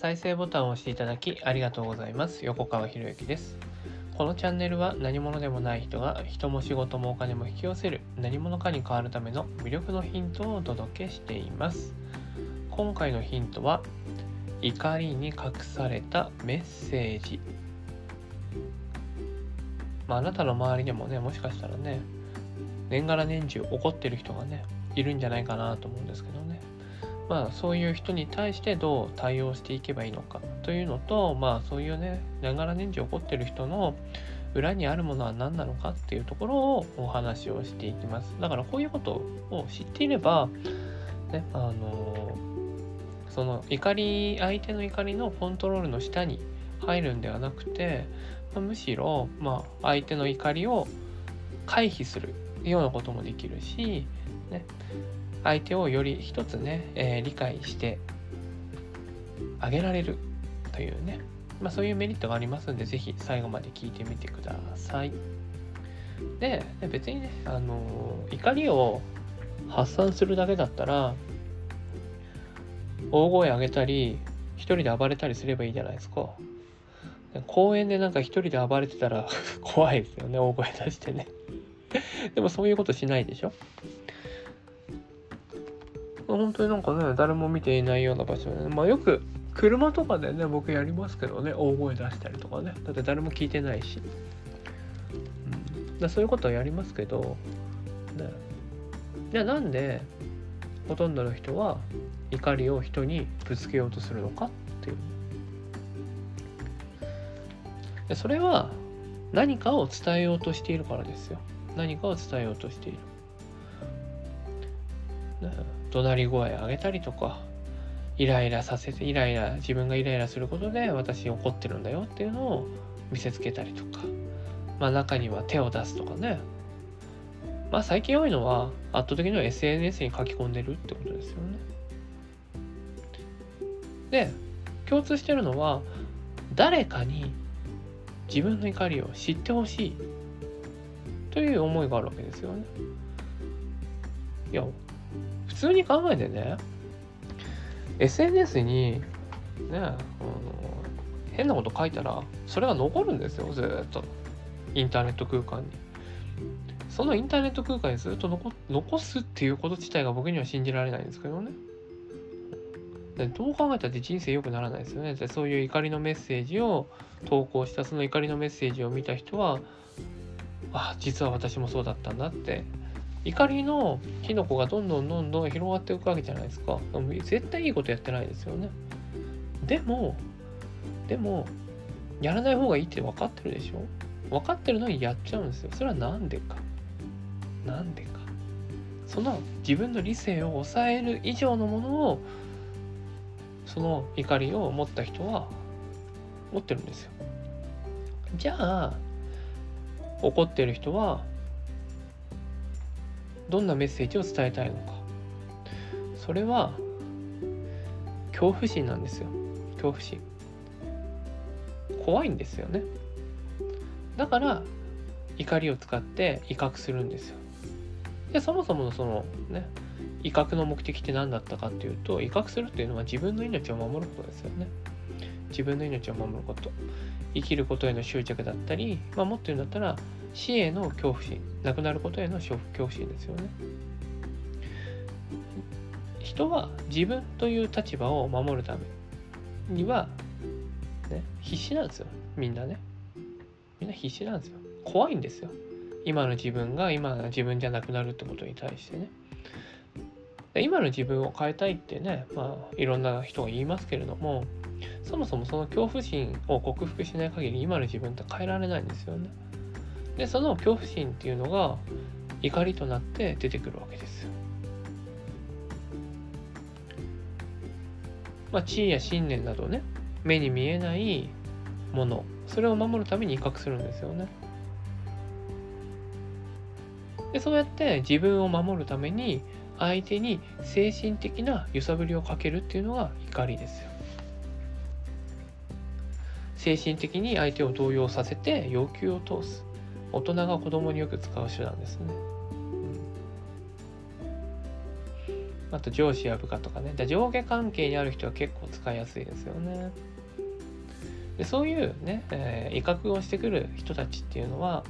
再生ボタンを押していただきありがとうございます。横川博之です。このチャンネルは何者でもない人が人も仕事もお金も引き寄せる何者かに変わるための魅力のヒントをお届けしています。今回のヒントは怒りに隠されたメッセージ。まあ、あなたの周りでもねもしかしたらね年がら年中怒ってる人がねいるんじゃないかなと思うんですけどね。まあそういう人に対してどう対応していけばいいのかというのとまあそういうね年がら年中怒ってる人の裏にあるものは何なのかっていうところをお話をしていきます。だからこういうことを知っていればねあのその怒り相手の怒りのコントロールの下に入るんではなくて、まあ、むしろ、まあ、相手の怒りを回避するようなこともできるし、ね、相手をより一つね、えー、理解してあげられるというね、まあ、そういうメリットがありますんで、是非最後まで聞いてみてください。で、別にね、あの、怒りを発散するだけだったら、大声上げたり、一人で暴れたりすればいいじゃないですか。公園でなんか一人で暴れてたら 怖いですよね、大声出してねでもそういうことしないでしょ本当になんかね、誰も見ていないような場所でね、まあよく車とかでね、僕やりますけどね、大声出したりとかね、だって誰も聞いてないし。うん、だそういうことはやりますけど、ね、じゃあなんでほとんどの人は怒りを人にぶつけようとするのかっていう。それは何かを伝えようとしているからですよ。何かを伝えようとしている。怒鳴り声上げたりとか、イライラさせて、イライラ、自分がイライラすることで私怒ってるんだよっていうのを見せつけたりとか、まあ中には手を出すとかね。まあ最近多いのは圧倒的には SNS に書き込んでるってことですよね。で、共通してるのは誰かに自分の怒りを知ってほしいという思いがあるわけですよね。いや、普通に考えてね、SNS にね、あの変なこと書いたら、それが残るんですよ、ずっと。インターネット空間に。そのインターネット空間にずっと残すっていうこと自体が僕には信じられないんですけどね。どう考えたって人生良くならないですよね。そういう怒りのメッセージを投稿したその怒りのメッセージを見た人はあ実は私もそうだったんだって怒りの火の粉がどんどんどんどん広がっていくわけじゃないですか。絶対いいことやってないですよね。でもでもやらない方がいいって分かってるでしょ？分かってるのにやっちゃうんですよ。それは何でか？何でか？その自分の理性を抑える以上のものをその怒りを持った人は持ってるんですよ。じゃあ怒ってる人はどんなメッセージを伝えたいのか。それは恐怖心なんですよ。恐怖心。怖いんですよね。だから怒りを使って威嚇するんですよ。でそもそものそのね威嚇の目的って何だったかっていうと威嚇するっていうのは自分の命を守ることですよね。自分の命を守ること生きることへの執着だったり、まあ、もっと言うんだったら死への恐怖心亡くなることへの恐怖心ですよね。人は自分という立場を守るためには、ね、必死なんですよ。みんなね。みんな必死なんですよ。怖いんですよ。今の自分が今の自分じゃなくなるってことに対してね。今の自分を変えたいってね、まあ、いろんな人が言いますけれどもそもそもその恐怖心を克服しない限り今の自分って変えられないんですよね。でその恐怖心っていうのが怒りとなって出てくるわけですよ。まあ、地位や信念などね目に見えないものそれを守るために威嚇するんですよね。でそうやって自分を守るために相手に精神的な揺さぶりをかけるっていうのが怒りですよ。精神的に相手を動揺させて要求を通す。大人が子供によく使う手段ですね、あと上司や部下とかね。上下関係にある人は結構使いやすいですよね。でそういうね、えー、威嚇をしてくる人たちっていうのは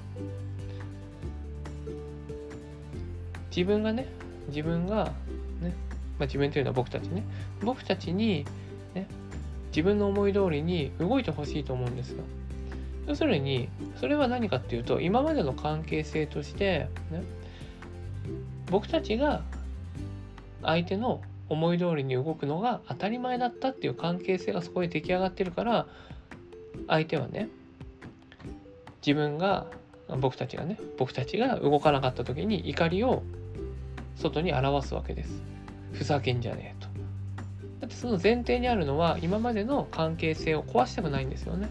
自分がね自分がね、まあ、自分というのは僕たちね。僕たちに、ね、自分の思い通りに動いてほしいと思うんですよ要するにそれは何かっていうと今までの関係性として、ね、僕たちが相手の思い通りに動くのが当たり前だったっていう関係性がそこで出来上がってるから相手はね自分が僕たちがね僕たちが動かなかった時に怒りを外に表すわけです。ふざけんじゃねえ。ってその前提にあるのは今までの関係性を壊したくないんですよね。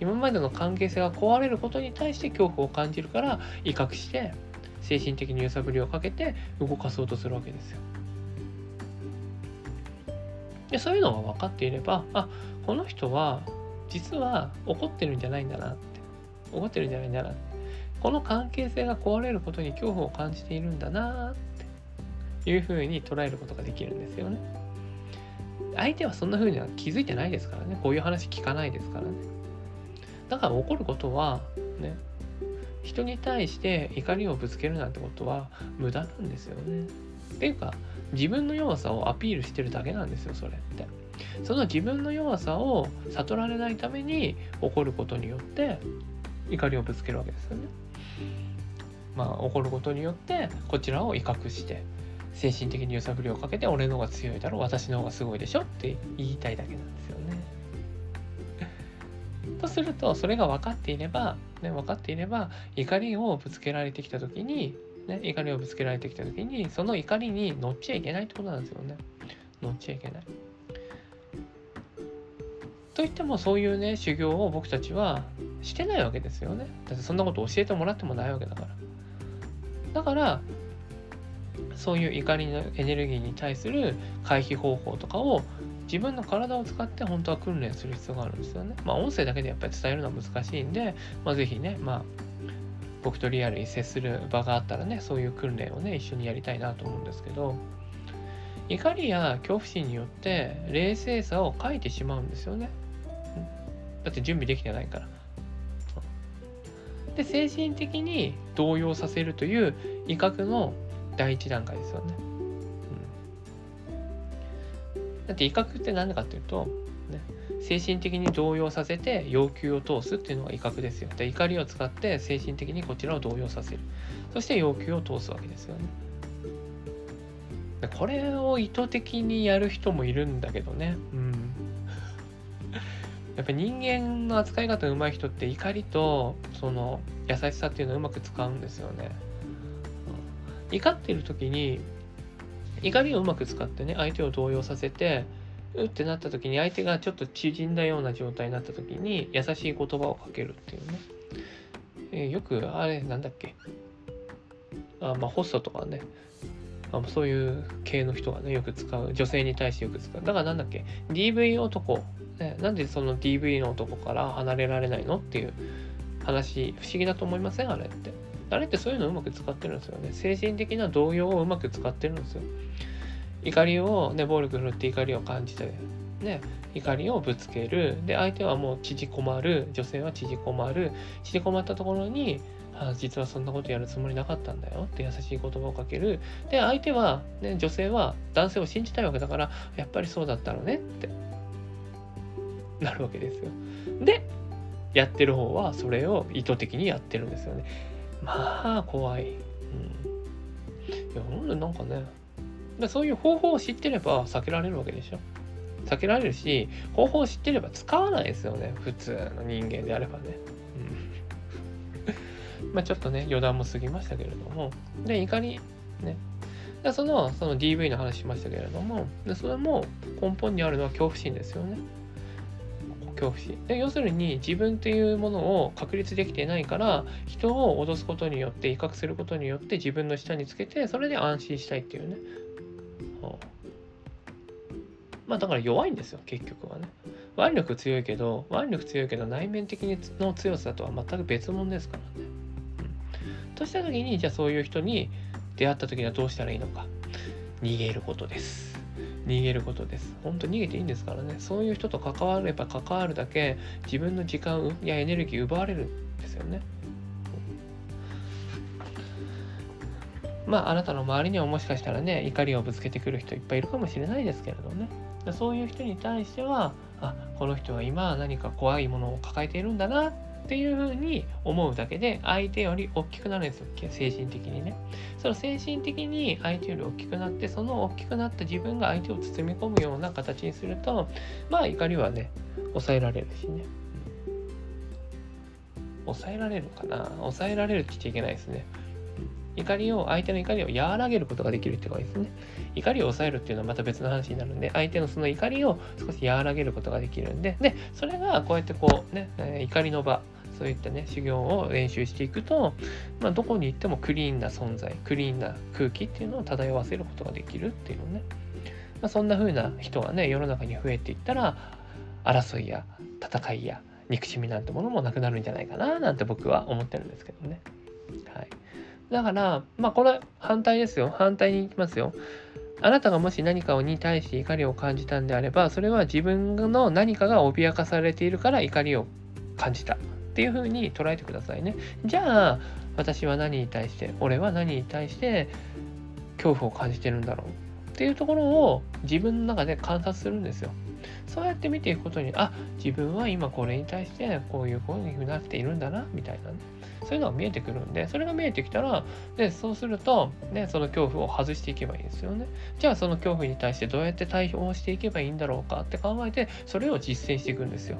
今までの関係性が壊れることに対して恐怖を感じるから威嚇して精神的に揺さぶりをかけて動かそうとするわけですよ。でそういうのが分かっていればあこの人は実は怒ってるんじゃないんだなって怒ってるんじゃないんだなこの関係性が壊れることに恐怖を感じているんだなっていうふうに捉えることができるんですよね。相手はそんな風には気づいてないですからねこういう話聞かないですからね。だから怒ることはね人に対して怒りをぶつけるなんてことは無駄なんですよね。っていうか自分の弱さをアピールしてるだけなんですよそれって。その自分の弱さを悟られないために怒ることによって怒りをぶつけるわけですよね。まあ怒ることによってこちらを威嚇して精神的に揺さぶりをかけて俺の方が強いだろう私の方がすごいでしょって言いたいだけなんですよね。とするとそれが分かっていれば、ね、分かっていれば怒りをぶつけられてきた時に、ね、怒りをぶつけられてきた時にその怒りに乗っちゃいけないってことなんですよね。乗っちゃいけない。といってもそういうね修行を僕たちはしてないわけですよね。だってそんなこと教えてもらってもないわけだから。だからそういう怒りのエネルギーに対する回避方法とかを自分の体を使って本当は訓練する必要があるんですよね。まあ音声だけでやっぱり伝えるのは難しいんで、まあ是非ね、まあ僕とリアルに接する場があったらね、そういう訓練をね、一緒にやりたいなと思うんですけど、怒りや恐怖心によって冷静さを欠いてしまうんですよね。だって準備できてないから。で精神的に動揺させるという威嚇の第一段階ですよね。うん、だって威嚇って何かっていうと、ね、精神的に動揺させて要求を通すっていうのが威嚇ですよ。で怒りを使って精神的にこちらを動揺させる。そして要求を通すわけですよね。これを意図的にやる人もいるんだけどね。うん。やっぱり人間の扱い方上手い人って怒りとその優しさっていうのをうまく使うんですよね。怒ってる時に怒りをうまく使ってね相手を動揺させてうってなった時に相手がちょっと縮んだような状態になった時に優しい言葉をかけるっていうね、えー、よくあれなんだっけ？あまあホストとかね。あそういう系の人がねよく使う。女性に対してよく使う。だからなんだっけ？DV 男、ね、なんでその DV の男から離れられないの？っていう話。不思議だと思いません？あれって。あれってそういうのをうまく使ってるんですよね。精神的な動揺をうまく使ってるんですよ。怒りを、ね、暴力振るって怒りを感じて、ね、怒りをぶつける。で、相手はもう縮こまる。女性は縮こまる。縮こまったところに、あ実はそんなことやるつもりなかったんだよって優しい言葉をかける。で、相手は、ね、女性は男性を信じたいわけだから、やっぱりそうだったのねってなるわけですよ。で、やってる方はそれを意図的にやってるんですよね。まあ怖い。うん。いや、ほんでなんかね、でそういう方法を知ってれば避けられるわけでしょ。避けられるし、方法を知ってれば使わないですよね。普通の人間であればね。うん。まあちょっとね、余談も過ぎましたけれども。で、怒り、ね。でその、その DV の話しましたけれども、でそれも根本にあるのは恐怖心ですよね。恐怖心。で要するに自分というものを確立できてないから人を脅すことによって威嚇することによって自分の下につけてそれで安心したいっていうね、はあ、まあだから弱いんですよ結局はね。腕力強いけど腕力強いけど内面的の強さとは全く別物ですからね、うん、とした時にじゃあそういう人に出会った時にはどうしたらいいのか。逃げることです。逃げることです。本当逃げていいんですからね。そういう人と関われば関わるだけ自分の時間やエネルギー奪われるんですよね。まああなたの周りにはもしかしたらね怒りをぶつけてくる人いっぱいいるかもしれないですけれどね。そういう人に対してはあこの人は今何か怖いものを抱えているんだなっっていうふうに思うだけで相手より大きくなるんですよ。精神的にね。その精神的に相手より大きくなってその大きくなった自分が相手を包み込むような形にするとまあ怒りはね抑えられるしね。抑えられるかな？抑えられるって言っちゃいけないですね。怒りを、相手の怒りを和らげることができるってことですね。怒りを抑えるっていうのはまた別の話になるんで、相手のその怒りを少し和らげることができるんで、で、それがこうやってこうね、怒りの場、そういったね、修行を練習していくと、まあ、どこに行ってもクリーンな存在、クリーンな空気っていうのを漂わせることができるっていうのね。まあ、そんな風な人がね、世の中に増えていったら、争いや戦いや憎しみなんてものもなくなるんじゃないかななんて僕は思ってるんですけどね。はい。だから、まあこれ反対ですよ。反対に行きますよ。あなたがもし何かに対して怒りを感じたんであれば、それは自分の何かが脅かされているから怒りを感じたっていうふうに捉えてくださいね。じゃあ、私は何に対して、俺は何に対して恐怖を感じてるんだろう？っていうところを自分の中で観察するんですよ。そうやって見ていくことに、あ、自分は今これに対してこういうふうになっているんだな、みたいなね。そういうのが見えてくるんで、それが見えてきたら、で、そうすると、ね、その恐怖を外していけばいいんですよね。じゃあその恐怖に対してどうやって対応していけばいいんだろうかって考えて、それを実践していくんですよ。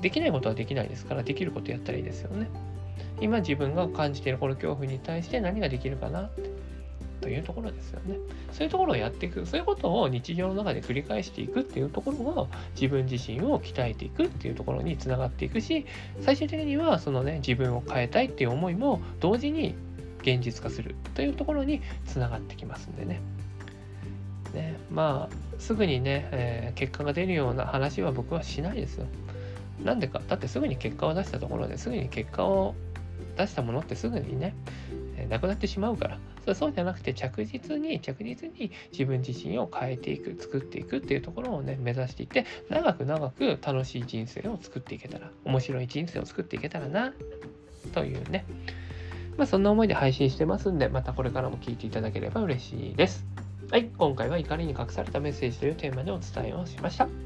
できないことはできないですから、できることやったらいいですよね。今自分が感じているこの恐怖に対して何ができるかなって。というところですよね。そういうところをやっていく、そういうことを日常の中で繰り返していくっていうところが自分自身を鍛えていくっていうところにつながっていくし、最終的にはそのね、自分を変えたいっていう思いも同時に現実化するというところにつながってきますんでね。ねまあ、すぐにね、えー、結果が出るような話は僕はしないですよ。なんでか、だってすぐに結果を出したところですぐに結果を出したものってすぐにね、え、なくなってしまうから、そうじゃなくて着実に着実に自分自身を変えていく作っていくっていうところをね目指していって長く長く楽しい人生を作っていけたら面白い人生を作っていけたらなというね。まあそんな思いで配信してますんでまたこれからも聞いていただければ嬉しいです。はい今回は怒りに隠されたメッセージというテーマでお伝えをしました。